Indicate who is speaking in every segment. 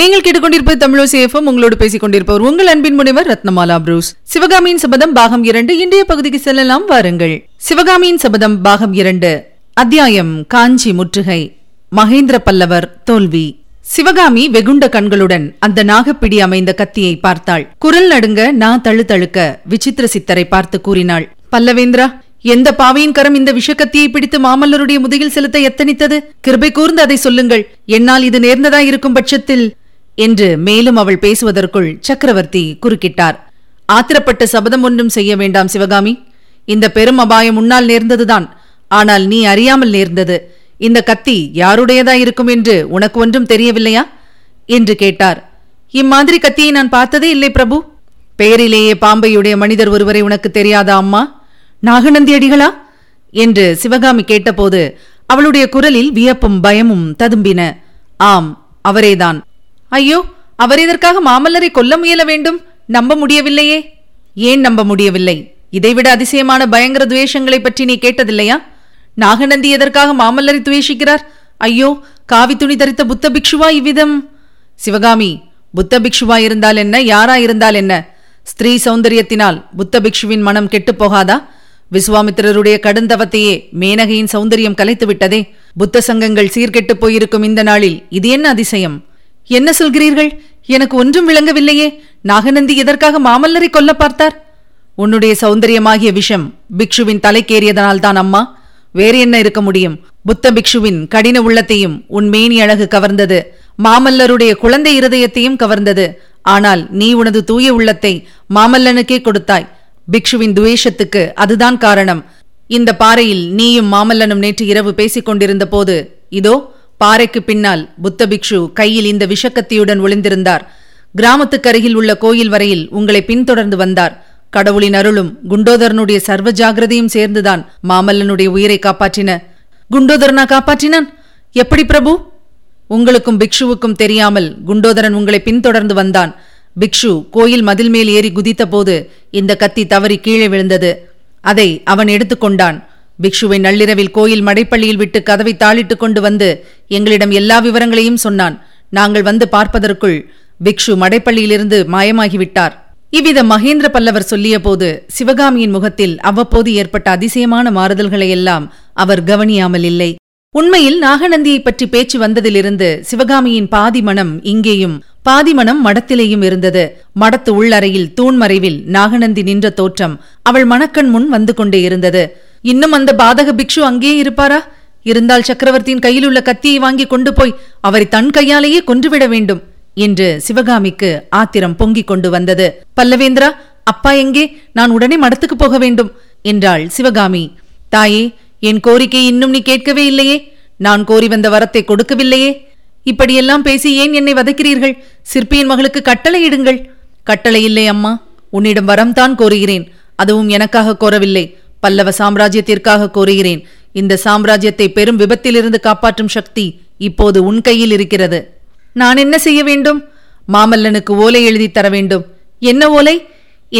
Speaker 1: நீங்கள் கேட்டுக்கொண்டிருப்பது தமிழோசேஃபம் உங்களோடு பேசிக் கொண்டிருப்பவர் உங்கள் அன்பின் முனைவர் ரத்னமாலா புரூஸ். சிவகாமியின் சபதம் பாகம் இரண்டு இன்றைய பகுதிக்கு செல்லலாம் வாருங்கள். சிவகாமியின் சபதம் பாகம் இரண்டு அத்தியாயம் காஞ்சி முற்றுகை. மகேந்திர பல்லவர் தோல்வி. சிவகாமி வெகுண்ட கண்களுடன் அந்த நாகப்பிடி அமைந்த கத்தியை பார்த்தாள். குரல் நடுங்க நான் தழுத்தழுக்க விசித்திர சித்தரை பார்த்து கூறினாள் பல்லவேந்திரா எந்த பாவையின் கரம் இந்த விஷக்கத்தியை பிடித்து மாமல்லருடைய முதுகில் செலுத்த எத்தனித்தது? கிருபை கூர்ந்து அதை சொல்லுங்கள். என்னால் இது நேர்ந்ததா இருக்கும் பட்சத்தில் என்று மேலும் அவள் பேசுவதற்குள் சக்கரவர்த்தி குறுக்கிட்டார். ஆத்திரப்பட்ட சபதம் ஒன்றும் செய்ய வேண்டாம் சிவகாமி. இந்த பெரும் அபாயம் உன்னால் நேர்ந்ததுதான். ஆனால் நீ அறியாமல் நேர்ந்தது. இந்த கத்தி யாருடையதா இருக்கும் என்று உனக்கு ஒன்றும் தெரியவில்லையா? என்று கேட்டார். இம்மாதிரி கத்தியை நான் பார்த்ததே இல்லை பிரபு. பெயரிலேயே பாம்பையுடைய மனிதர் ஒருவரை உனக்கு தெரியாதா அம்மா? நாகநந்தி அடிகளா? என்று சிவகாமி கேட்டபோது அவளுடைய குரலில் வியப்பும் பயமும் ததும்பின. ஆம் அவரேதான். ஐயோ அவர் இதற்காக மாமல்லரை கொல்ல முயல வேண்டும். நம்ப முடியவில்லையே. ஏன் நம்ப முடியவில்லை? இதைவிட அதிசயமான பயங்கர துவேஷங்களை பற்றி நீ கேட்டதில்லையா? நாகநந்தி எதற்காக மாமல்லரை துவேஷிக்கிறார்? ஐயோ காவி துணி தரித்த புத்த பிக்ஷுவா இவ்விதம். சிவகாமி புத்த பிக்ஷுவா இருந்தால் என்ன யாரா இருந்தால் என்ன? ஸ்திரீ சௌந்தரியத்தினால் புத்த பிக்ஷுவின் மனம் கெட்டுப் போகாதா? விஸ்வாமித்திரருடைய கடுந்தவத்தையே மேனகையின் சௌந்தரியம் கலைத்து விட்டதே புத்த சங்கங்கள் சீர்கெட்டுப் போயிருக்கும் இந்த நாளில் இது என்ன அதிசயம்? என்ன சொல்கிறீர்கள்? எனக்கு ஒன்றும் விளங்கவில்லையே. நாகநந்தி எதற்காக மாமல்லரை கொல்ல பார்த்தார்? உன்னுடைய சௌந்தரியமாகிய விஷம் பிக்ஷுவின் தலைக்கேறியதனால்தான் அம்மா. வேறு என்ன இருக்க முடியும்? புத்த பிக்ஷுவின் கடின உள்ளத்தையும் உன் மேனி அழகு கவர்ந்தது. மாமல்லருடைய குழந்தை இருதயத்தையும் கவர்ந்தது. ஆனால் நீ உனது தூய உள்ளத்தை மாமல்லனுக்கே கொடுத்தாய். பிக்ஷுவின் துவேஷத்துக்கு அதுதான் காரணம். இந்த பாறையில் நீயும் மாமல்லனும் நேற்று இரவு பேசிக் கொண்டிருந்த போது இதோ பாறைக்கு பின்னால் புத்த பிக்ஷு கையில் இந்த விஷக்கத்தியுடன் ஒளிந்திருந்தார். கிராமத்துக்கு அருகில் உள்ள கோயில் வரையில் உங்களை பின்தொடர்ந்து வந்தார். கடவுளின் அருளும் குண்டோதரனுடைய சர்வ ஜாகிரதையும் சேர்ந்துதான் மாமல்லனுடைய உயிரை காப்பாற்றின. குண்டோதரனா காப்பாற்றினான்? எப்படி பிரபு? உங்களுக்கும் பிக்ஷுவுக்கும் தெரியாமல் குண்டோதரன் உங்களை பின்தொடர்ந்து வந்தான். பிக்ஷு கோயில் மதில் மேல் ஏறி குதித்தபோது இந்த கத்தி தவறி கீழே விழுந்தது. அதை அவன் எடுத்துக்கொண்டான். பிக்ஷுவை நள்ளிரவில் கோயில் மடைப்பள்ளியில் விட்டு கதவை தாளிட்டுக் கொண்டு வந்து எங்களிடம் எல்லா விவரங்களையும் சொன்னான். நாங்கள் வந்து பார்ப்பதற்குள் பிக்ஷு மடைப்பள்ளியிலிருந்து மாயமாகிவிட்டார். இவ்வித மகேந்திர பல்லவர் சொல்லியபோது சிவகாமியின் முகத்தில் அவ்வப்போது ஏற்பட்ட அதிசயமான மாறுதல்களை எல்லாம் அவர் கவனியாமல் இல்லை. உண்மையில் நாகநந்தியை பற்றி பேச்சு வந்ததிலிருந்து சிவகாமியின் பாதி மனம் இங்கேயும் பாதி மனம் மடத்திலேயும் இருந்தது. மடத்து உள்ளறையில் தூண்மறைவில் நாகநந்தி நின்ற தோற்றம் அவள் மணக்கண் முன் வந்து கொண்டே இருந்தது. இன்னும் அந்த பாதக பிக்ஷு அங்கேயே இருப்பாரா? இருந்தால் சக்கரவர்த்தியின் கையில் உள்ள கத்தியை வாங்கி கொண்டு போய் அவரை தன் கையாலேயே கொன்றுவிட வேண்டும் என்று சிவகாமிக்கு ஆத்திரம் பொங்கிக் கொண்டு வந்தது. பல்லவேந்திரா அப்பா எங்கே? நான் உடனே மடத்துக்கு போக வேண்டும் என்றாள் சிவகாமி. தாயே என் கோரிக்கை இன்னும் நீ கேட்கவே இல்லையே. நான் கோரி வந்த வரத்தை கொடுக்கவில்லையே. இப்படியெல்லாம் பேசி ஏன் என்னை வதைக்கிறீர்கள்? சிற்பியின் மகளுக்கு கட்டளை இடுங்கள். கட்டளை இல்லை அம்மா. உன்னிடம் வரம்தான் கோருகிறேன். அதுவும் எனக்காக கோரவில்லை. பல்லவ சாம்ராஜ்யத்திற்காக கோருகிறேன். இந்த சாம்ராஜ்யத்தை பெரும் விபத்திலிருந்து காப்பாற்றும் சக்தி இப்போது உன் கையில் இருக்கிறது. நான் என்ன செய்ய வேண்டும்? மாமல்லனுக்கு ஓலை எழுதி தர வேண்டும். என்ன ஓலை?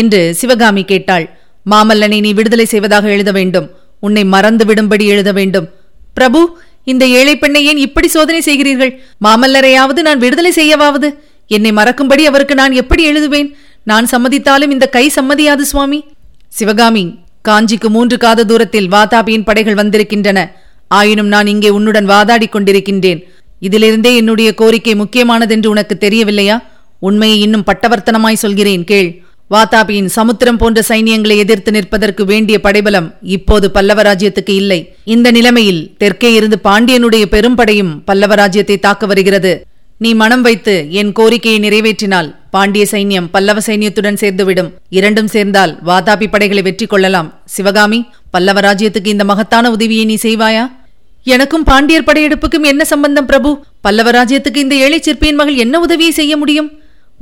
Speaker 1: என்று சிவகாமி கேட்டாள். மாமல்லனை நீ விடுதலை செய்வதாக எழுத வேண்டும். உன்னை மறந்து விடும்படி எழுத வேண்டும். பிரபு இந்த ஏழை பெண்ணை ஏன் இப்படி சோதனை செய்கிறீர்கள்? மாமல்லரையாவது நான் விடுதலை செய்யவாவது? என்னை மறக்கும்படி அவருக்கு நான் எப்படி எழுதுவேன்? நான் சம்மதித்தாலும் இந்த கை சம்மதியாது சுவாமி. சிவகாமி காஞ்சிக்கு மூன்று காத தூரத்தில் வாதாபியின் படைகள் வந்திருக்கின்றன. ஆயினும் நான் இங்கே உன்னுடன் வாதாடிக் கொண்டிருக்கின்றேன். இதிலிருந்தே என்னுடைய கோரிக்கை முக்கியமானதென்று உனக்கு தெரியவில்லையா? உண்மையை இன்னும் பட்டவர்த்தனமாய் சொல்கிறேன் கேள். வாதாபியின் சமுத்திரம் போன்ற சைனியங்களை எதிர்த்து நிற்பதற்கு வேண்டிய படைபலம் இப்போது பல்லவராஜ்யத்துக்கு இல்லை. இந்த நிலைமையில் தெற்கே இருந்து பாண்டியனுடைய பெரும்படையும் பல்லவராஜ்யத்தை தாக்க வருகிறது. நீ மனம் வைத்து என் கோரிக்கையை நிறைவேற்றினால் பாண்டிய சைன்யம் பல்லவ சைன்யத்துடன் சேர்ந்துவிடும். இரண்டும் சேர்ந்தால் வாதாபி படைகளை வெற்றி கொள்ளலாம். சிவகாமி பல்லவ ராஜ்யத்துக்கு இந்த மகத்தான உதவியை நீ செய்வாயா? எனக்கும் பாண்டியர் படையெடுப்புக்கும் என்ன சம்பந்தம் பிரபு? பல்லவ ராஜ்யத்துக்கு இந்த ஏழை சிற்பியின் மகள் என்ன உதவியை செய்ய முடியும்?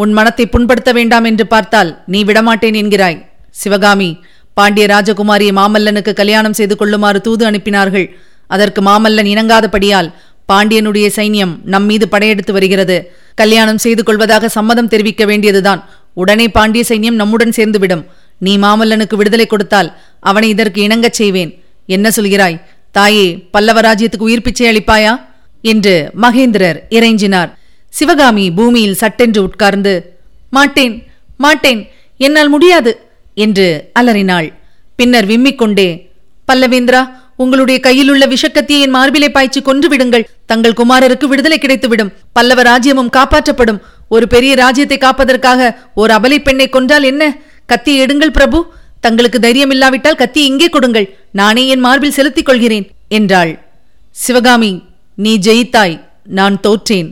Speaker 1: உன் மனத்தை புண்படுத்த வேண்டாம் என்று பார்த்தால் நீ விடமாட்டேன் என்கிறாய். சிவகாமி பாண்டிய ராஜகுமாரியை மாமல்லனுக்கு கல்யாணம் செய்து கொள்ளுமாறு தூது அனுப்பினார்கள். அதற்கு மாமல்லன் இணங்காதபடியால் பாண்டியனுடைய சைன்யம் நம் மீது படையெடுத்து வருகிறது. கல்யாணம் செய்து கொள்வதாக சம்மதம் தெரிவிக்க வேண்டியதுதான். உடனே பாண்டிய சைன்யம் நம்முடன் சேர்ந்துவிடும். நீ மாமல்லனுக்கு விடுதலை கொடுத்தால் அவனை இதற்கு இணங்கச் செய்வேன். என்ன சொல்கிறாய்? தாயே பல்லவ ராஜ்யத்துக்கு உயிர் பிச்சை அளிப்பாயா? என்று மகேந்திரர் இறைஞ்சினார். சிவகாமி பூமியில் சட்டென்று உட்கார்ந்து மாட்டேன் மாட்டேன் என்னால் முடியாது என்று அலறினாள். பின்னர் விம்மிக் கொண்டே பல்லவேந்திரா உங்களுடைய கையிலுள்ள விஷக்கத்தியை என் மார்பிலை பாய்ச்சி கொன்று விடுங்கள் தங்கள் குமாரருக்கு விடுதலை கிடைத்துவிடும். பல்லவ ராஜ்யமும் காப்பாற்றப்படும். ஒரு பெரிய ராஜ்யத்தை காப்பதற்காக ஒரு அபலை பெண்ணை கொன்றால் என்ன? கத்தி எடுங்கள் பிரபு. தங்களுக்கு தைரியம் இல்லாவிட்டால் கத்தி இங்கே கொடுங்கள். நானே என் மார்பில் செலுத்திக் கொள்கிறேன் என்றாள். சிவகாமி நீ ஜெயித்தாய் நான் தோற்றேன்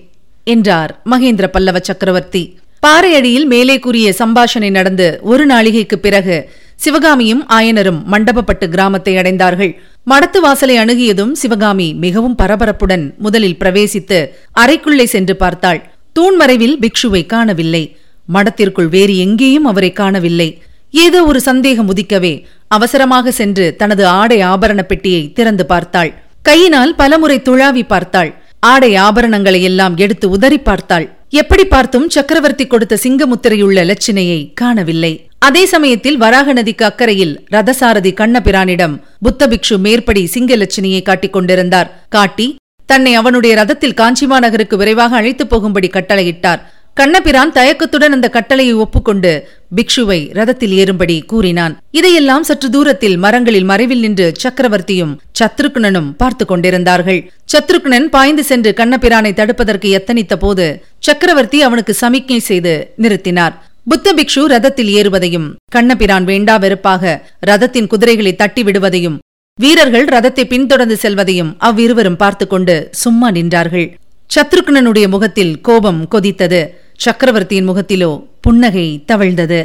Speaker 1: என்றார் மகேந்திர பல்லவ சக்கரவர்த்தி. பாறையடியில் மேலே கூறிய சம்பாஷணை நடந்து ஒரு நாளிகைக்கு பிறகு சிவகாமியும் ஆயனரும் மண்டபப்பட்டு கிராமத்தை அடைந்தார்கள். மடத்து வாசலை அணுகியதும் சிவகாமி மிகவும் பரபரப்புடன் முதலில் பிரவேசித்து அறைக்குள்ளே சென்று பார்த்தாள். தூண்மறைவில் பிக்ஷுவை காணவில்லை. மடத்திற்குள் வேறு எங்கேயும் அவரை காணவில்லை. ஏதோ ஒரு சந்தேகம் உதிக்கவே அவசரமாக சென்று தனது ஆடை ஆபரண பெட்டியை திறந்து பார்த்தாள். கையினால் பலமுறை துழாவி பார்த்தாள். ஆடை ஆபரணங்களை எல்லாம் எடுத்து உதறி பார்த்தாள். எப்படி பார்த்தும் சக்கரவர்த்தி கொடுத்த சிங்கமுத்திரையுள்ள லட்சினையை காணவில்லை. அதே சமயத்தில் வராக நதிக்கு அக்கறையில் ரதசாரதி கண்ணபிரானிடம் புத்தபிக்ஷு மேற்படி சிங்கலட்சுமியை காட்டிக் கொண்டிருந்தார். காட்டி தன்னை அவனுடைய ரதத்தில் காஞ்சிமா நகருக்கு விரைவாக அழைத்துப் போகும்படி கட்டளையிட்டார். கண்ணபிரான் தயக்கத்துடன் அந்த கட்டளையை ஒப்புக்கொண்டு பிக்ஷுவை ரதத்தில் ஏறும்படி கூறினான். இதையெல்லாம் சற்று தூரத்தில் மரங்களில் மறைவில் நின்று சக்கரவர்த்தியும் சத்ருக்னனும் பார்த்து கொண்டிருந்தார்கள். சத்ருக்னன் பாய்ந்து சென்று கண்ணபிரானை தடுப்பதற்கு எத்தனித்த போது சக்கரவர்த்தி அவனுக்கு சமிக்ஞை செய்து நிறுத்தினார். புத்த பிக்ஷு ரதத்தில் ஏறுவதையும் கண்ணபிரான் வேண்டா வெறுப்பாக ரதத்தின் குதிரைகளை தட்டி விடுவதையும் வீரர்கள் ரதத்தை பின்தொடர்ந்து செல்வதையும் அவ்விருவரும் பார்த்து கொண்டு சும்மா நின்றார்கள். சத்ருக்னனுடைய முகத்தில் கோபம் கொதித்தது. சக்கரவர்த்தியின் முகத்திலோ புன்னகை தவழ்ந்தது.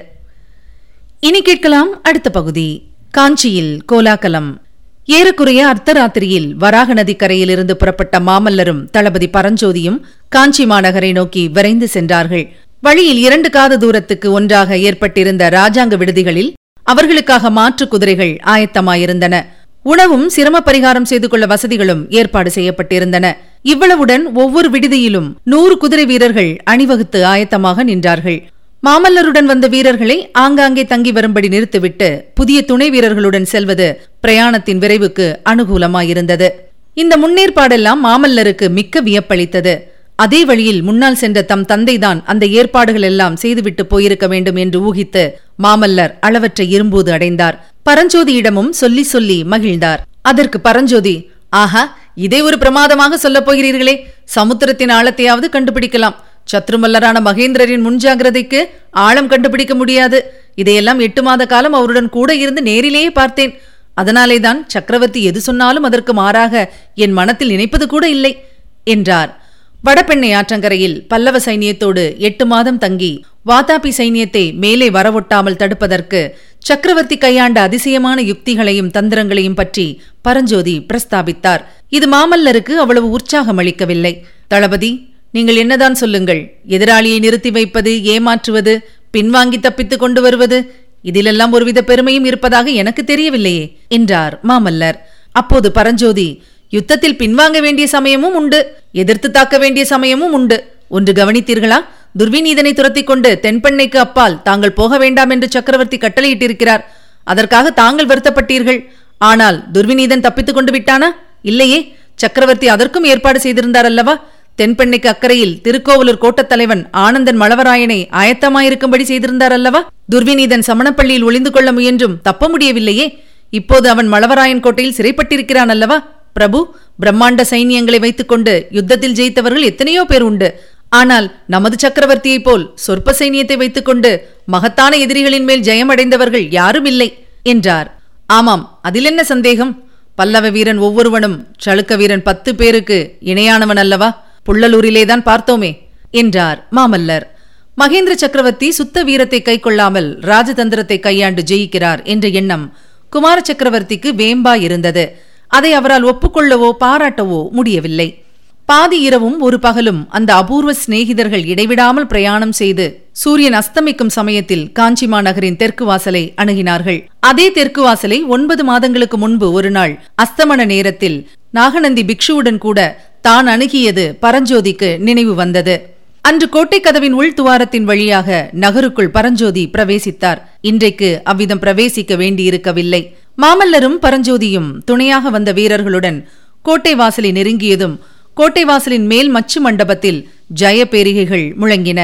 Speaker 1: இனி கேட்கலாம் அடுத்த பகுதி. காஞ்சியில் கோலாகலம். ஏறக்குறைய அர்த்தராத்திரியில் வராக நதிக்கரையிலிருந்து புறப்பட்ட மாமல்லரும் தளபதி பரஞ்சோதியும் காஞ்சி மாநகரை நோக்கி விரைந்து சென்றார்கள். வழியில் இரண்டு காத தூரத்துக்கு ஒன்றாக ஏற்பட்டிருந்த ராஜாங்க விடுதிகளில் அவர்களுக்காக மாற்று குதிரைகள் ஆயத்தமாயிருந்தன. உணவும் சிரம பரிகாரம் செய்து கொள்ள வசதிகளும் ஏற்பாடு செய்யப்பட்டிருந்தன. இவ்வளவுடன் ஒவ்வொரு விடுதியிலும் நூறு குதிரை வீரர்கள் அணிவகுத்து ஆயத்தமாக நின்றார்கள். மாமல்லருடன் வந்த வீரர்களை ஆங்காங்கே தங்கி வரும்படி நிறுத்திவிட்டு புதிய துணை வீரர்களுடன் செல்வது பிரயாணத்தின் விரைவுக்கு அனுகூலமாயிருந்தது. இந்த முன்னேற்பாடெல்லாம் மாமல்லருக்கு மிக்க வியப்பளித்தது. அதே வழியில் முன்னால் சென்ற தம் தந்தைதான் அந்த ஏற்பாடுகள் எல்லாம் செய்துவிட்டு போயிருக்க வேண்டும் என்று ஊகித்து மாமல்லர் அளவற்ற இரும்போது அடைந்தார். பரஞ்சோதியிடமும் சொல்லி சொல்லி மகிழ்ந்தார். அதற்கு பரஞ்சோதி ஆஹா இதை ஒரு பிரமாதமாக சொல்லப் போகிறீர்களே. சமுத்திரத்தின் ஆழத்தையாவது கண்டுபிடிக்கலாம். சத்ருமல்லரான மகேந்திரரின் முன்ஜாகிரதைக்கு ஆழம் கண்டுபிடிக்க முடியாது. இதையெல்லாம் எட்டு மாத காலம் அவருடன் கூட இருந்து நேரிலேயே பார்த்தேன். அதனாலேதான் சக்கரவர்த்தி எது சொன்னாலும் அதற்கு மாறாக என் மனத்தில் நினைப்பது கூட இல்லை என்றார். வடபெண்ணை ஆற்றங்கரையில் பல்லவ சைனியத்தோடு எட்டு மாதம் தங்கி வாதாபி சைனியத்தை மேலே வரவொட்டாமல் தடுப்பதற்கு சக்கரவர்த்தி கையாண்ட அதிசயமான யுக்திகளையும் தந்திரங்களையும் பற்றி பரஞ்சோதி பிரஸ்தாபித்தார். இது மாமல்லருக்கு அவ்வளவு உற்சாகம் அளிக்கவில்லை. தளபதி நீங்கள் என்னதான் சொல்லுங்கள்? எதிராளியை நிறுத்தி வைப்பது ஏமாற்றுவது பின்வாங்கி தப்பித்துக் கொண்டு வருவது இதிலெல்லாம் ஒருவித பெருமையும் இருப்பதாக எனக்கு தெரியவில்லையே என்றார் மாமல்லர். அப்போது பரஞ்சோதி யுத்தத்தில் பின்வாங்க வேண்டிய சமயமும் உண்டு. எதிர்த்து தாக்க வேண்டிய சமயமும் உண்டு. ஒன்று கவனித்தீர்களா? துர்விநீதனை துரத்திக் கொண்டு தென்பெண்ணைக்கு அப்பால் தாங்கள் போக வேண்டாம் என்று சக்கரவர்த்தி கட்டளையிட்டிருக்கிறார். அதற்காக தாங்கள் வருத்தப்பட்டீர்கள். ஆனால் துர்விநீதன் தப்பித்துக் கொண்டு விட்டானா? இல்லையே. சக்கரவர்த்தி அதற்கும் ஏற்பாடு செய்திருந்தார் அல்லவா? தென்பெண்ணைக்கு அக்கறையில் திருக்கோவலூர் கோட்டத் தலைவன் ஆனந்தன் மலவராயனை ஆயத்தமாயிருக்கும்படி செய்திருந்தார் அல்லவா? துர்விநீதன் சமணப்பள்ளியில் ஒளிந்து கொள்ள முயன்றும் தப்ப முடியவில்லையே. இப்போது அவன் மலவராயன் கோட்டையில் சிறைப்பட்டிருக்கிறான் அல்லவா? பிரபு பிரம்மாண்ட சைனியங்களை வைத்துக்கொண்டு யுத்தத்தில் ஜெயித்தவர்கள் எத்தனையோ பேர் உண்டு. ஆனால் நமது சக்கரவர்த்தியைப் போல் சொற்ப சைனியத்தை வைத்துக்கொண்டு மகத்தான எதிரிகளின் மேல் ஜெயமடைந்தவர்கள் யாரும் இல்லை என்றார். ஆமாம் அதில் என்ன சந்தேகம்? பல்லவ வீரன் ஒவ்வொருவனும் சளுக்க வீரன் பத்து பேருக்கு இணையானவன் அல்லவா? புள்ளலூரிலேதான் பார்த்தோமே என்றார் மாமல்லர். மகேந்திர சக்கரவர்த்தி சுத்த வீரத்தை கைக்கொள்ளாமல் ராஜதந்திரத்தை கையாண்டு ஜெயிக்கிறார் என்ற எண்ணம் குமார சக்கரவர்த்திக்கு வேம்பா இருந்தது. அதை அவரால் ஒப்புக்கொள்ளவோ பாராட்டவோ முடியவில்லை. பாதி இரவும் ஒரு பகலும் அந்த அபூர்வ சிநேகிதர்கள் இடைவிடாமல் பிரயாணம் செய்து சூரியன் அஸ்தமிக்கும் சமயத்தில் காஞ்சி மாநகரின் தெற்கு வாசலை அணுகினார்கள். அதே தெற்கு வாசலை ஒன்பது மாதங்களுக்கு முன்பு ஒரு நாள் அஸ்தமன நேரத்தில் நாகநந்தி பிக்ஷுவுடன் கூட தான் அணுகியது பரஞ்சோதிக்கு நினைவு வந்தது. அன்று கோட்டை கதவின் உள் துவாரத்தின் வழியாக நகருக்குள் பரஞ்சோதி பிரவேசித்தார். இன்றைக்கு அவ்விதம் பிரவேசிக்க வேண்டியிருக்கவில்லை. மாமல்லரும் பரஞ்சோதியும் துணையாக வந்த வீரர்களுடன் கோட்டை வாசலை நெருங்கியதும் கோட்டை வாசலின் மேல் மச்சு மண்டபத்தில் ஜய பேரிகைகள் முழங்கின.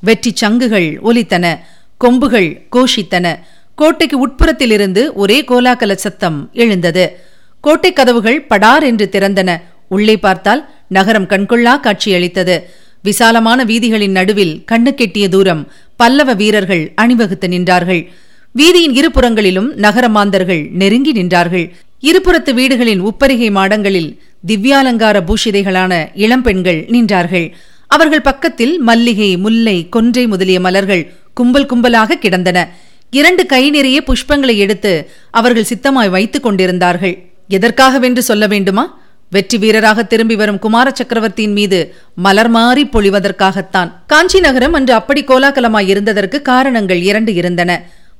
Speaker 1: வெற்றி சங்குகள் ஒலித்தன கொம்புகள் கோஷித்தன. கோட்டைக்கு உட்புறத்திலிருந்து ஒரே கோலாகல சத்தம் எழுந்தது. கோட்டை கதவுகள் படார் என்று திறந்தன. உள்ளே பார்த்தால் நகரம் கண்கொள்ளா காட்சியளித்தது. விசாலமான வீதிகளின் நடுவில் கண்ணுக்கெட்டிய தூரம் பல்லவ வீரர்கள் அணிவகுத்து நின்றார்கள். வீதியின் இருபுறங்களிலும் நகரமாந்தர்கள் நெருங்கி நின்றார்கள். இருபுறத்து வீடுகளின் உப்பரிகை மாடங்களில் திவ்யாலங்கார பூஷிதைகளான இளம்பெண்கள் நின்றார்கள். அவர்கள் பக்கத்தில் மல்லிகை முல்லை கொன்றை முதலிய மலர்கள் கும்பல் கும்பலாக கிடந்தன. இரண்டு கை நிறைய புஷ்பங்களை எடுத்து அவர்கள் சித்தமாய் வைத்துக் கொண்டிருந்தார்கள். எதற்காகவென்று சொல்ல வேண்டுமா? வெற்றி வீரராக திரும்பி வரும் குமார சக்கரவர்த்தியின் மீது மலர் மாறி பொழிவதற்காகத்தான். காஞ்சி நகரம் அன்று அப்படி கோலாகலமாய் இருந்ததற்கு காரணங்கள் இரண்டு இருந்தன.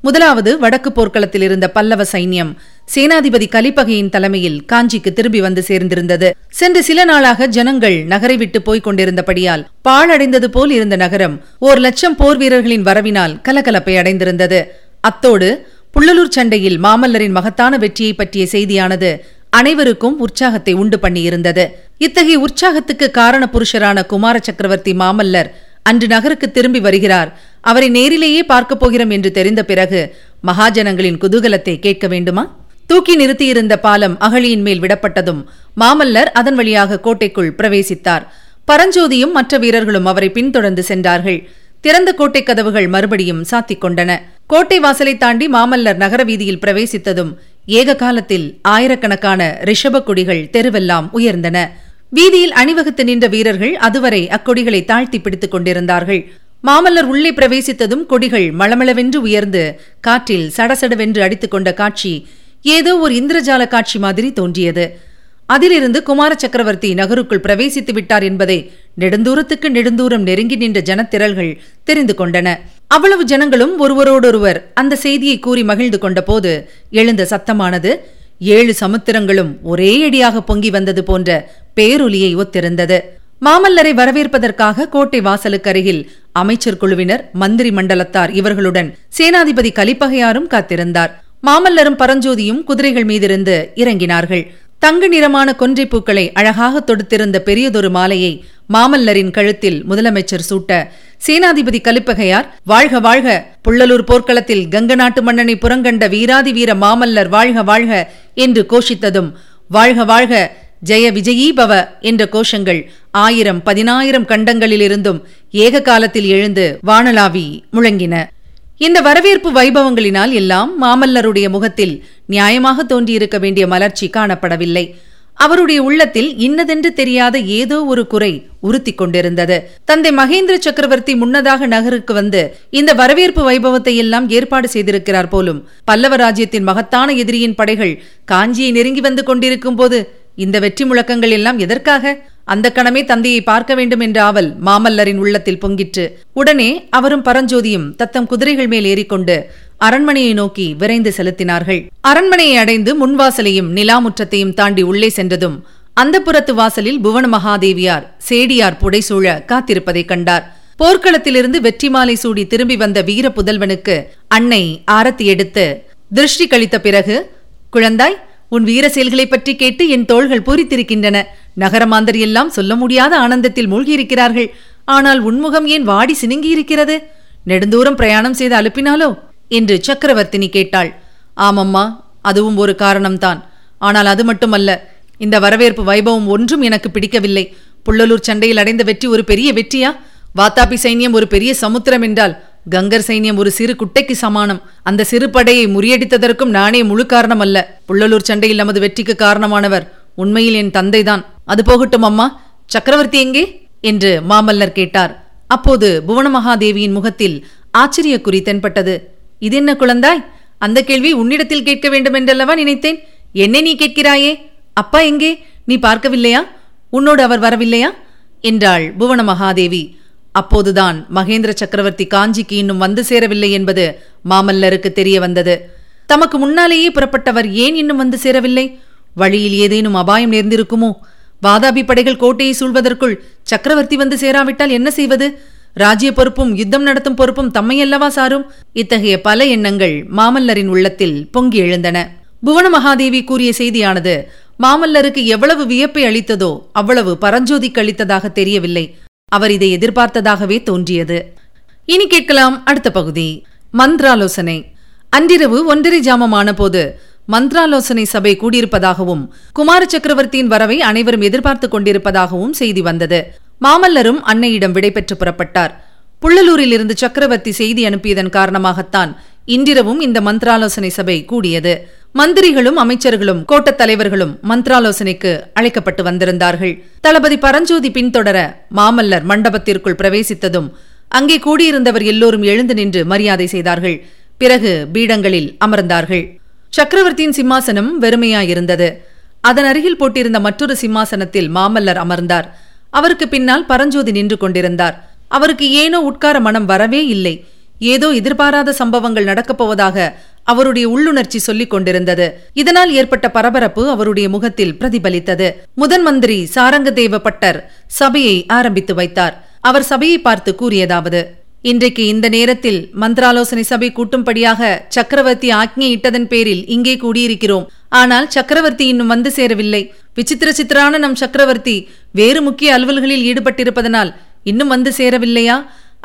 Speaker 1: முதலாவது வடக்கு போர்க்களத்தில் இருந்த பல்லவ சைன்யம் சேனாதிபதி கலிப்பகையின் தலைமையில் காஞ்சிக்கு திரும்பி வந்து சேர்ந்திருந்தது. சென்ற சில நாளாக ஜனங்கள் நகரை விட்டு போய்க் கொண்டிருந்தபடியால் பாழடைந்தது போல் இருந்த நகரம் ஓர் லட்சம் போர் வீரர்களின் வரவினால் கலகலப்பை அடைந்திருந்தது. அத்தோடு புள்ளலூர் சண்டையில் மாமல்லரின் மகத்தான வெற்றியை பற்றிய செய்தியானது அனைவருக்கும் உற்சாகத்தை உண்டு பண்ணியிருந்தது. இத்தகைய உற்சாகத்துக்கு காரண புருஷரான குமார சக்கரவர்த்தி மாமல்லர் அன்று நகருக்கு திரும்பி வருகிறார். அவரை நேரிலேயே பார்க்கப் போகிறோம் என்று தெரிந்த பிறகு மகாஜனங்களின் குதூகலத்தை கேட்க வேண்டுமா? தூக்கி நிறுத்தியிருந்த பாலம் அகழியின் மேல் விடப்பட்டதும் மாமல்லர் அதன் வழியாக கோட்டைக்குள் பிரவேசித்தார். பரஞ்சோதியும் மற்ற வீரர்களும் அவரை பின்தொடர்ந்து சென்றார்கள். திறந்த கோட்டை கதவுகள் மறுபடியும் சாத்திக் கொண்டன. கோட்டை வாசலை தாண்டி மாமல்லர் நகர வீதியில் பிரவேசித்ததும் ஏக காலத்தில் ஆயிரக்கணக்கான ரிஷப கொடிகள் தெருவெல்லாம் உயர்ந்தன. வீதியில் அணிவகுத்து நின்ற வீரர்கள் அதுவரை அக்கொடிகளை தாழ்த்தி பிடித்துக் கொண்டிருந்தார்கள். மாமல்லர் உள்ளே பிரவேசித்ததும் கொடிகள் மளமளவென்று உயர்ந்து காற்றில் சடசடவென்று அடித்துக் கொண்ட காட்சி ஏதோ ஒரு இந்திரஜால காட்சி மாதிரி தோன்றியது. அதிலிருந்து குமார சக்கரவர்த்தி நகருக்குள் பிரவேசித்து விட்டார் என்பதை நெடுந்தூரத்துக்கு நெடுந்தூரம் நெருங்கி நின்ற ஜனத்திரள்கள் தெரிந்து கொண்டன. அவ்வளவு ஜனங்களும் ஒருவரோடொருவர் அந்த செய்தியை கூறி மகிழ்ந்து கொண்டபோது எழுந்த சத்தமானது ஏழு சமுத்திரங்களும் ஒரே அடியாக பொங்கி வந்தது போன்ற பேரொலியை ஒத்திருந்தது. மாமல்லரை வரவேற்பதற்காக கோட்டை வாசலுக்கு அருகில் அமைச்சர் குழுவினர் மந்திரி மண்டலத்தார் இவர்களுடன் சேனாதிபதி கலிப்பகையாரும் காத்திருந்தார். மாமல்லரும் பரஞ்சோதியும் குதிரைகள் மீதிருந்து இறங்கினார்கள். தங்க நிறமான கொன்றை பூக்களை அழகாக தொடுத்திருந்த பெரியதொரு மாலையை மாமல்லரின் கழுத்தில் முதலமைச்சர் சூட்ட சேனாதிபதி கலிப்பகையார் வாழ்க வாழ்க! புள்ளலூர் போர்க்களத்தில் கங்க நாட்டு மன்னனை புறங்கண்ட வீராதி வீர மாமல்லர் வாழ்க வாழ்க! என்று கோஷித்ததும் வாழ்க வாழ்க! ஜெய விஜயீபவ என்ற கோஷங்கள் ஆயிரம் பதினாயிரம் கண்டங்களிலிருந்தும் ஏக காலத்தில் எழுந்து வானலாவி முழங்கின. இந்த வரவேற்பு வைபவங்களினால் எல்லாம் மாமல்லருடைய முகத்தில் நியாயமாக தோன்றியிருக்க வேண்டிய மலர்ச்சி காணப்படவில்லை. அவருடைய உள்ளத்தில் இன்னதென்று தெரியாத ஏதோ ஒரு குறை உறுத்தி கொண்டிருந்தது. தந்தை மகேந்திர சக்கரவர்த்தி முன்னதாக நகருக்கு வந்து இந்த வரவேற்பு வைபவத்தை எல்லாம் ஏற்பாடு செய்திருக்கிறார் போலும் பல்லவ ராஜ்யத்தின் மகத்தான எதிரியின் படைகள் காஞ்சியை நெருங்கி வந்து கொண்டிருக்கும் போது இந்த வெற்றி முழக்கங்கள் எல்லாம் எதற்காக? அந்த கணமே தந்தையை பார்க்க வேண்டும் என்ற ஆவல் மாமல்லரின் உள்ளத்தில் பொங்கிற்று. உடனே அவரும் பரஞ்சோதியும் தத்தம் குதிரைகள் மேல் ஏறிக்கொண்டு அரண்மனையை நோக்கி விரைந்து செலுத்தினார்கள். அரண்மனையை அடைந்து முன்வாசலையும் நிலாமுற்றத்தையும் தாண்டி உள்ளே சென்றதும் அந்த புறத்து வாசலில் புவன மகாதேவியார் சேடியார் புடைசூழ காத்திருப்பதைக் கண்டார். போர்க்களத்திலிருந்து வெற்றி மாலை சூடி திரும்பி வந்த வீர புதல்வனுக்கு அன்னை ஆரத்தி எடுத்து திருஷ்டி கழித்த பிறகு குழந்தாய் உன் வீர செயல்களைப் பற்றி கேட்டு என் தோள்கள் பூரித்திருக்கின்றன. நகரமாந்தர் எல்லாம் சொல்ல முடியாத ஆனந்தத்தில் மூழ்கியிருக்கிறார்கள். ஆனால் உன்முகம் ஏன் வாடி சினுங்கியிருக்கிறது? நெடுந்தூரம் பிரயாணம் செய்து அலுப்பினாலோ? என்று சக்கரவர்த்தினி கேட்டாள். ஆமம்மா அதுவும் ஒரு காரணம்தான். ஆனால் அது மட்டுமல்ல இந்த வரவேற்பு வைபவம் ஒன்றும் எனக்கு பிடிக்கவில்லை. புள்ளலூர் சண்டையில் அடைந்த வெற்றி ஒரு பெரிய வெற்றியா? வாத்தாபி சைன்யம் ஒரு பெரிய சமுத்திரம் என்றால் கங்கர் சைன்யம் ஒரு சிறு குட்டைக்கு சமானம். அந்த சிறு படையை முறியடித்ததற்கும் நானே முழு காரணம் அல்ல புள்ளலூர் சண்டையில் நமது வெற்றிக்கு காரணமானவர் உண்மையில் என் தந்தைதான். அது போகட்டும் அம்மா. சக்கரவர்த்தி எங்கே? என்று மாமல்லர் கேட்டார். அப்போது புவனமகாதேவியின் முகத்தில் ஆச்சரிய குறி தென்பட்டது. இது என்ன குழந்தாய்? அந்த கேள்வி உன்னிடத்தில் கேட்க வேண்டும் என்றல்லவா நினைத்தேன்? என்னை நீ கேட்கிறாயே? அப்பா எங்கே? நீ பார்க்கவில்லையா? உன்னோடு அவர் வரவில்லையா? என்றாள் புவன மகாதேவி அப்போதுதான் மகேந்திர சக்கரவர்த்தி காஞ்சிக்கு இன்னும் வந்து சேரவில்லை என்பது மாமல்லருக்கு தெரிய வந்தது. தமக்கு முன்னாலேயே புறப்பட்டவர் ஏன் இன்னும் வந்து சேரவில்லை? வழியில் ஏதேனும் அபாயம் நேர்ந்திருக்குமோ? வாதாபி படைகள் கோட்டையை சூழ்வதற்குள் சக்கரவர்த்தி வந்து சேராவிட்டால் என்ன செய்வது? ராஜ்ய பொறுப்பும் யுத்தம் நடத்தும் பொறுப்பும் தம்மையல்லவா சாரும்? இத்தகைய பல எண்ணங்கள் மாமல்லரின் உள்ளத்தில் பொங்கி எழுந்தன. புவன மகாதேவி கூறிய செய்தியானது மாமல்லருக்கு எவ்வளவு வியப்பை அளித்ததோ அவ்வளவு பரஞ்சோதிக்கு அளித்ததாக தெரியவில்லை. அவர் இதை எதிர்பார்த்ததாகவே தோன்றியது. இனி கேட்கலாம் அடுத்த பகுதி. மந்திராலோசனை. அன்றிரவு ஒன்றரை ஜாமமான போது மந்திராலோசனை சபை கூடியிருப்பதாகவும் குமார சக்கரவர்த்தியின் வரவை அனைவரும் எதிர்பார்த்துக் கொண்டிருப்பதாகவும் செய்தி வந்தது. மாமல்லரும் அன்னையிடம் விடைபெற்று புறப்பட்டார். புள்ளலூரில் இருந்து சக்கரவர்த்தி செய்தி அனுப்பியதன் காரணமாகத்தான் இன்றிரவும் இந்த மந்திராலோசனை சபை கூடியது. மந்திரிகளும் அமைச்சர்களும் கோட்டத் தலைவர்களும் மந்திராலோசனைக்கு அழைக்கப்பட்டு வந்திருந்தார்கள். தளபதி பரஞ்சோதி பின்தொடர மாமல்லர் மண்டபத்திற்குள் பிரவேசித்ததும் அங்கே கூடியிருந்தவர் எல்லோரும் எழுந்து நின்று மரியாதை செய்தார்கள். பிறகு பீடங்களில் அமர்ந்தார்கள். சக்கரவர்த்தியின் சிம்மாசனம் வெறுமையாயிருந்தது. அதன் அருகில் போட்டிருந்த மற்றொரு சிம்மாசனத்தில் மாமல்லர் அமர்ந்தார். அவருக்கு பின்னால் பரஞ்சோதி நின்று கொண்டிருந்தார். அவருக்கு ஏனோ உட்கார மனம் வரவே இல்லை. ஏதோ எதிர்பாராத சம்பவங்கள் நடக்கப் போவதாக அவருடைய உள்ளுணர்ச்சி சொல்லிக் கொண்டிருந்தது. இதனால் ஏற்பட்ட பரபரப்பு அவருடைய முகத்தில் பிரதிபலித்தது. முதன் மந்திரி சாரங்கதேவ பட்டர் சபையை ஆரம்பித்து வைத்தார். அவர் சபையை பார்த்து கூறியதாவது இன்றைக்கு இந்த நேரத்தில் மந்திராலோசனை சபை கூட்டும்படியாக சக்கரவர்த்தி ஆக்ஞையிட்டதன் பேரில் இங்கே கூடியிருக்கிறோம். ஆனால் சக்கரவர்த்தி இன்னும் வந்து சேரவில்லை. விசித்திர சித்திரான நம் சக்கரவர்த்தி வேறு முக்கிய அலுவல்களில் ஈடுபட்டிருப்பதனால் இன்னும் வந்து சேரவில்லையா?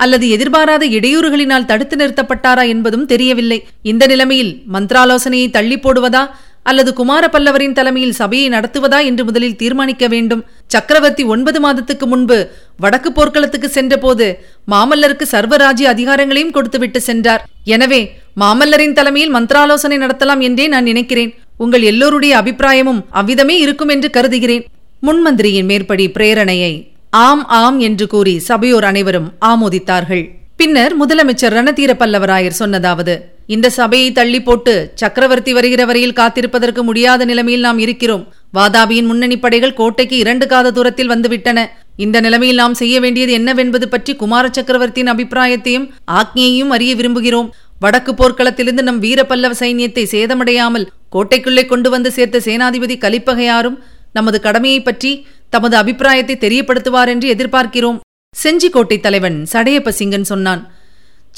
Speaker 1: அல்லது எதிர்பாராத இடையூறுகளினால் தடுத்து நிறுத்தப்பட்டாரா என்பதும் தெரியவில்லை. இந்த நிலைமையில் மந்திராலோசனையை தள்ளி போடுவதா அல்லது குமார பல்லவரின் தலைமையில் சபையை நடத்துவதா என்று முதலில் தீர்மானிக்க வேண்டும். சக்கரவர்த்தி ஒன்பது மாதத்துக்கு முன்பு வடக்கு போர்க்களத்துக்கு சென்றபோது மாமல்லருக்கு சர்வராஜ்ய அதிகாரங்களையும் கொடுத்துவிட்டு சென்றார். எனவே மாமல்லரின் தலைமையில் மந்திராலோசனை நடத்தலாம் என்றே நான் நினைக்கிறேன். உங்கள் எல்லோருடைய அபிப்பிராயமும் அவ்விதமே இருக்கும் என்று கருதுகிறேன். முன்மந்திரியின் மேற்படி பிரேரணையை ஆம் ஆம் என்று கூறி சபையோர் அனைவரும் ஆமோதித்தார்கள். பின்னர் முதலமைச்சர் ரணதீர பல்லவராயர் சொன்னதாவது இந்த சபையை தள்ளி போட்டு சக்கரவர்த்தி வருகிற வரையில் காத்திருப்பதற்கு முடியாத நிலைமையில் நாம் இருக்கிறோம். வாதாபியின் முன்னணி படைகள் கோட்டைக்கு இரண்டு காத தூரத்தில் வந்துவிட்டன. இந்த நிலைமையில் நாம் செய்ய வேண்டியது என்னவென்பது பற்றி குமார சக்கரவர்த்தியின் அபிப்பிராயத்தையும் ஆக்ஞையையும் அறிய விரும்புகிறோம். வடக்கு போர்க்களத்திலிருந்து நம் வீர பல்லவ சைன்யத்தை சேதமடையாமல் கோட்டைக்குள்ளே கொண்டு வந்து சேர்த்த சேனாதிபதி கலிப்பகையாரும் நமது கடமையை பற்றி தமது அபிப்பிராயத்தை தெரியப்படுத்துவார் என்று எதிர்பார்க்கிறோம் செஞ்சிக்கோட்டை தலைவன் சடையப்ப சிங்கன் சொன்னான்.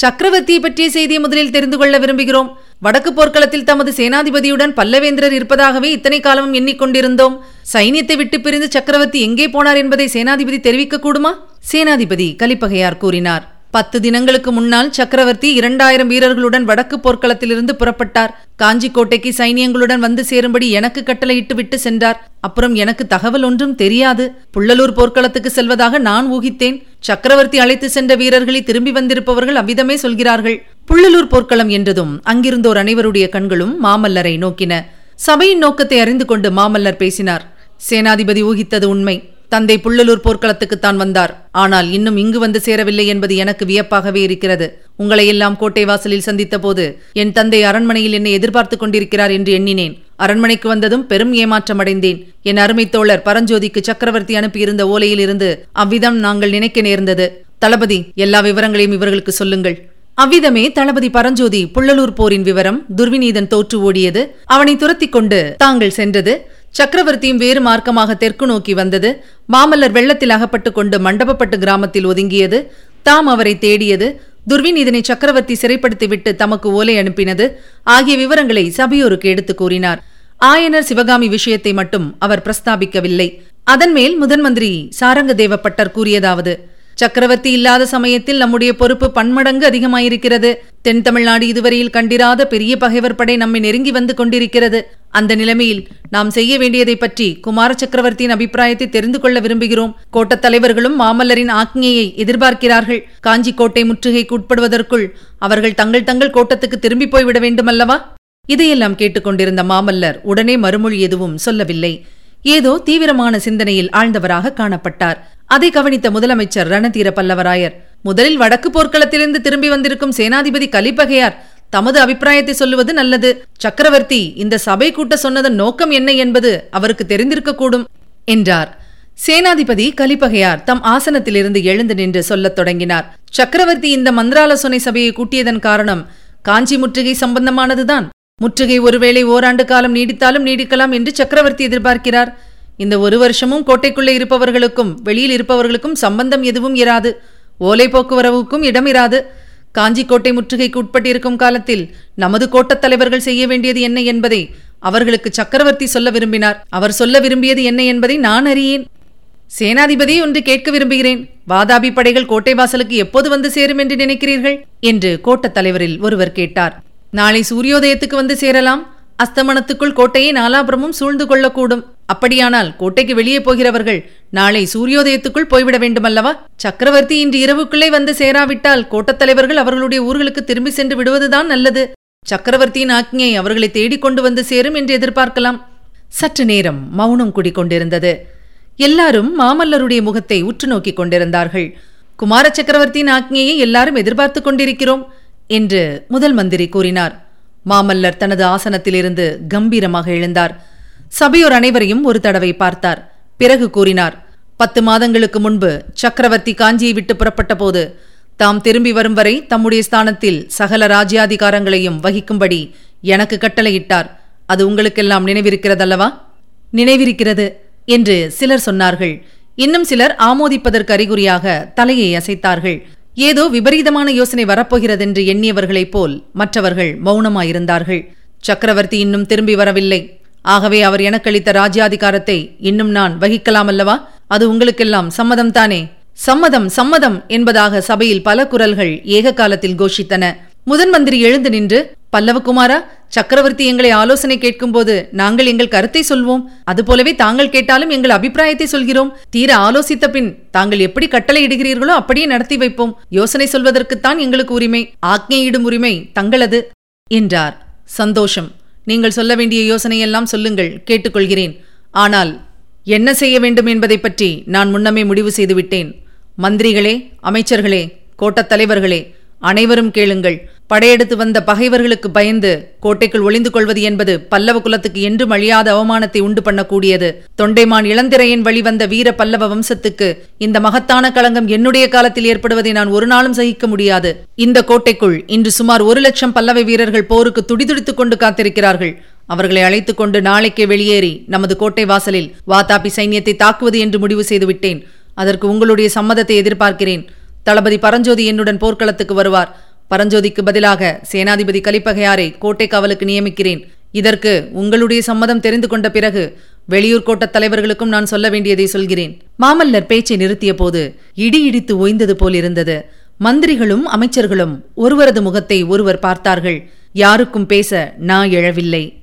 Speaker 1: சக்கரவர்த்தியை பற்றிய செய்தியை முதலில் தெரிந்து கொள்ள விரும்புகிறோம். வடக்கு போர்க்களத்தில் தமது சேனாதிபதியுடன் பல்லவேந்திரர் இருப்பதாகவே இத்தனை காலமும் எண்ணிக்கொண்டிருந்தோம். சைனியத்தை விட்டு பிரிந்து சக்கரவர்த்தி எங்கே போனார் என்பதை சேனாதிபதி தெரிவிக்க கூடுமா சேனாதிபதி கலிப்பகையார் கூறினார். பத்து தினங்களுக்கு முன்னால் சக்கரவர்த்தி இரண்டாயிரம் வீரர்களுடன் வடக்கு போர்க்களத்திலிருந்து புறப்பட்டார். காஞ்சிக்கோட்டைக்கு சைனியங்களுடன் வந்து சேரும்படி எனக்கு கட்டளையிட்டு விட்டு சென்றார். அப்புறம் எனக்கு தகவல் ஒன்றும் தெரியாது. புள்ளலூர் போர்க்களத்துக்கு செல்வதாக நான் ஊகித்தேன். சக்கரவர்த்தி அழைத்து சென்ற வீரர்களை திரும்பி வந்திருப்பவர்கள் அவ்விதமே சொல்கிறார்கள். புள்ளலூர் போர்க்களம் என்றதும் அங்கிருந்தோர் அனைவருடைய கண்களும் மாமல்லரை நோக்கின. சபையின் நோக்கத்தை அறிந்து கொண்டு மாமல்லர் பேசினார். சேனாதிபதி ஊகித்தது உண்மை. தந்தை புள்ளலூர் போர்க்களத்துக்குத்தான் வந்தார். ஆனால் இன்னும் இங்கு வந்து சேரவில்லை என்பது எனக்கு வியப்பாகவே இருக்கிறது. உங்களை எல்லாம் கோட்டை வாசலில் சந்தித்த போது என் தந்தை அரண்மனையில் என்னை எதிர்பார்த்துக் கொண்டிருக்கிறார் என்று எண்ணினேன். அரண்மனைக்கு வந்ததும் பெரும் ஏமாற்றம் அடைந்தேன். என் அருமை தோழர் பரஞ்சோதிக்கு சக்கரவர்த்தி அனுப்பியிருந்த ஓலையில் இருந்து அவ்விதம் நாங்கள் நினைக்க நேர்ந்தது. தளபதி எல்லா விவரங்களையும் இவர்களுக்கு சொல்லுங்கள். அவ்விதமே தளபதி பரஞ்சோதி புள்ளலூர் போரின் விவரம் துர்விநீதன் தோற்று ஓடியது. அவனை துரத்திக் கொண்டு தாங்கள் சென்றது. சக்கரவர்த்தியும் வேறு மார்க்கமாக தெற்கு நோக்கி வந்தது. மாமல்லர் வெள்ளத்தில் அகப்பட்டுக் கொண்டு மண்டபப்பட்டு கிராமத்தில் ஒதுங்கியது. தாம் அவரை தேடியது. துர்வின் இதனை சக்கரவர்த்தி சிறைப்படுத்திவிட்டு தமக்கு ஓலை அனுப்பினது. ஆகிய விவரங்களை சபையோருக்கு எடுத்துக் கூறினார். ஆயனர் சிவகாமி விஷயத்தை மட்டும் அவர் பிரஸ்தாபிக்கவில்லை. அதன் மேல் முதன் மந்திரி சாரங்கதேவ பட்டர் கூறியதாவது சக்கரவர்த்தி இல்லாத சமயத்தில் நம்முடைய பொறுப்பு பன்மடங்கு அதிகமாயிருக்கிறது. தென் தமிழ்நாடு இதுவரையில் கண்டிராத பெரிய பகைவர் படை நம்மை நெருங்கி வந்து கொண்டிருக்கிறது. அந்த நிலைமையில் நாம் செய்ய வேண்டியதை பற்றி குமார சக்கரவர்த்தியின் அபிப்பிராயத்தை தெரிந்து கொள்ள விரும்புகிறோம். கோட்டத் தலைவர்களும் மாமல்லரின் ஆக்ஞையை எதிர்பார்க்கிறார்கள். காஞ்சி கோட்டை முற்றுகைக்கு உட்படுவதற்குள் அவர்கள் தங்கள் தங்கள் கோட்டத்துக்கு திரும்பி போய்விட வேண்டுமல்லவா? இதையெல்லாம் கேட்டுக்கொண்டிருந்த மாமல்லர் உடனே மறுமொழி எதுவும் சொல்லவில்லை. ஏதோ தீவிரமான சிந்தனையில் ஆழ்ந்தவராக காணப்பட்டார். அதை கவனித்த முதலமைச்சர் ரணதீர பல்லவராயர் முதலில் வடக்கு போர்க்களத்திலிருந்து திரும்பி வந்திருக்கும் சேனாதிபதி கலிப்பகையார் தமது அபிப்பிராயத்தை சொல்லுவது நல்லது. சக்கரவர்த்தி இந்த சபை கூட்ட சொன்னதன் நோக்கம் என்ன என்பது அவருக்கு தெரிந்திருக்கக்கூடும் என்றார். சேனாதிபதி கலிப்பகையார் தம் ஆசனத்திலிருந்து எழுந்து நின்று சொல்லத் தொடங்கினார். சக்கரவர்த்தி இந்த மந்திராலோசனை சபையை கூட்டியதன் காரணம் காஞ்சி முற்றுகை சம்பந்தமானதுதான். முற்றுகை ஒருவேளை ஓராண்டு காலம் நீடித்தாலும் நீடிக்கலாம் என்று சக்கரவர்த்தி எதிர்பார்க்கிறார். இந்த ஒரு வருஷமும் கோட்டைக்குள்ளே இருப்பவர்களுக்கும் வெளியில் இருப்பவர்களுக்கும் சம்பந்தம் எதுவும் இராது. ஓலை போக்குவரவுக்கும் இடம் இராது. காஞ்சி கோட்டை முற்றுகைக்கு உட்பட்டிருக்கும் காலத்தில் நமது கோட்டத் தலைவர்கள் செய்ய வேண்டியது என்ன என்பதை அவர்களுக்கு சக்கரவர்த்தி சொல்ல விரும்பினார். அவர் சொல்ல விரும்பியது என்ன என்பதை நான் அறியேன். சேனாதிபதி ஒன்று கேட்க விரும்புகிறேன். வாதாபி படைகள் கோட்டை வாசலுக்கு எப்போது வந்து சேரும் என்று நினைக்கிறீர்கள்? என்று கோட்டத் தலைவரில் ஒருவர் கேட்டார். நாளை சூரியோதயத்துக்கு வந்து சேரலாம். அஸ்தமனத்துக்குள் கோட்டையை நாலாபுரமும் சூழ்ந்து கொள்ளக்கூடும். அப்படியானால் கோட்டைக்கு வெளியே போகிறவர்கள் நாளை சூரியோதயத்துக்குள் போய்விட வேண்டுமல்லவா? சக்கரவர்த்தி இன்று இரவுக்குள்ளே வந்து சேராவிட்டால் கோட்டத் தலைவர்கள் அவர்களுடைய ஊர்களுக்கு திரும்பி சென்று விடுவதுதான் நல்லது. சக்கரவர்த்தியின் ஆக்ஞை அவர்களை தேடிக் கொண்டு வந்து சேரும் என்று எதிர்பார்க்கலாம். சற்று நேரம் மௌனம் குடிக்கொண்டிருந்தது எல்லாரும் மாமல்லருடைய முகத்தை உற்று நோக்கிக் கொண்டிருந்தார்கள். குமார சக்கரவர்த்தியின் ஆக்ஞையை எல்லாரும் எதிர்பார்த்துக் கொண்டிருக்கிறோம் என்று முதல் மந்திரி கூறினார். மாமல்லர் தனது ஆசனத்திலிருந்து கம்பீரமாக எழுந்தார். சபையோர் அனைவரையும் ஒரு தடவை பார்த்தார். பிறகு கூறினார் பத்து மாதங்களுக்கு முன்பு சக்கரவர்த்தி காஞ்சியை விட்டு புறப்பட்ட போது தாம் திரும்பி வரும் வரை தம்முடைய ஸ்தானத்தில் சகல ராஜ்யாதிகாரங்களையும் வகிக்கும்படி எனக்கு கட்டளையிட்டார். அது உங்களுக்கெல்லாம் நினைவிருக்கிறதல்லவா? நினைவிருக்கிறது என்று சிலர் சொன்னார்கள். இன்னும் சிலர் ஆமோதிப்பதற்கு அறிகுறியாக தலையை அசைத்தார்கள். ஏதோ விபரீதமான யோசனை வரப்போகிறதென்று எண்ணியவர்களைப் போல் மற்றவர்கள் மௌனமாயிருந்தார்கள். சக்கரவர்த்தி இன்னும் திரும்பி வரவில்லை. ஆகவே அவர் எனக்களித்த ராஜ்யாதிகாரத்தை இன்னும் நான் வகிக்கலாமல்லவா? அது உங்களுக்கெல்லாம் சம்மதம்தானே சம்மதம் சம்மதம் என்பதாக சபையில் பல குரல்கள் ஏக காலத்தில் கோஷித்தன. முதன் மந்திரி எழுந்து நின்று பல்லவகுமாரா சக்கரவர்த்தி எங்களை ஆலோசனை கேட்கும்போது நாங்கள் எங்கள் கருத்தை சொல்வோம். அதுபோலவே தாங்கள் கேட்டாலும் எங்கள் அபிப்பிராயத்தை சொல்கிறோம். தீர ஆலோசித்த பின் தாங்கள் எப்படி கட்டளை இடுகிறீர்களோ அப்படியே நடத்தி வைப்போம். யோசனை சொல்வதற்குத்தான் எங்களுக்கு உரிமை. ஆக்ஞையிடும் உரிமை தங்களது என்றார். சந்தோஷம். நீங்கள் சொல்ல வேண்டிய யோசனையெல்லாம் சொல்லுங்கள் கேட்டுக்கொள்கிறேன். ஆனால் என்ன செய்ய வேண்டும் என்பதை பற்றி நான் முன்னமே முடிவு செய்துவிட்டேன். மந்திரிகளே அமைச்சர்களே கோட்டத் தலைவர்களே அனைவரும் கேளுங்கள். படையெடுத்து வந்த பகைவர்களுக்கு பயந்து கோட்டைக்குள் ஒளிந்து கொள்வது என்பது பல்லவ குலத்துக்கு என்றும் அழியாத அவமானத்தை உண்டு பண்ணக்கூடியது. தொண்டைமான் இளந்திரையின் வழிவந்த வீர பல்லவ வம்சத்துக்கு இந்த மகத்தான களங்கம் என்னுடைய காலத்தில் ஏற்படுவதை நான் ஒரு நாளும் சகிக்க முடியாது. இந்த கோட்டைக்குள் இன்று சுமார் ஒரு லட்சம் பல்லவ வீரர்கள் போருக்கு துடிதுடித்துக் கொண்டு காத்திருக்கிறார்கள். அவர்களை அழைத்துக் கொண்டு நாளைக்கே வெளியேறி நமது கோட்டை வாசலில் வாதாபி சைன்யத்தை தாக்குவது என்று முடிவு செய்துவிட்டேன் அதற்கு உங்களுடைய சம்மதத்தை எதிர்பார்க்கிறேன். தளபதி பரஞ்சோதி என்னுடன் போர்க்களத்துக்கு வருவார். பரஞ்சோதிக்கு பதிலாக சேனாதிபதி கலிப்பகையாரை கோட்டை காவலுக்கு நியமிக்கிறேன். இதற்கு உங்களுடைய சம்மதம் தெரிந்து கொண்ட பிறகு வெளியூர் கோட்டத் தலைவர்களுக்கும் நான் சொல்ல வேண்டியதை சொல்கிறேன். மாமல்லர் பேச்சை நிறுத்திய போது இடி இடித்து ஓய்ந்தது போல் இருந்தது. மந்திரிகளும் அமைச்சர்களும் ஒருவரது முகத்தை ஒருவர் பார்த்தார்கள். யாருக்கும் பேச நான் எழவில்லை.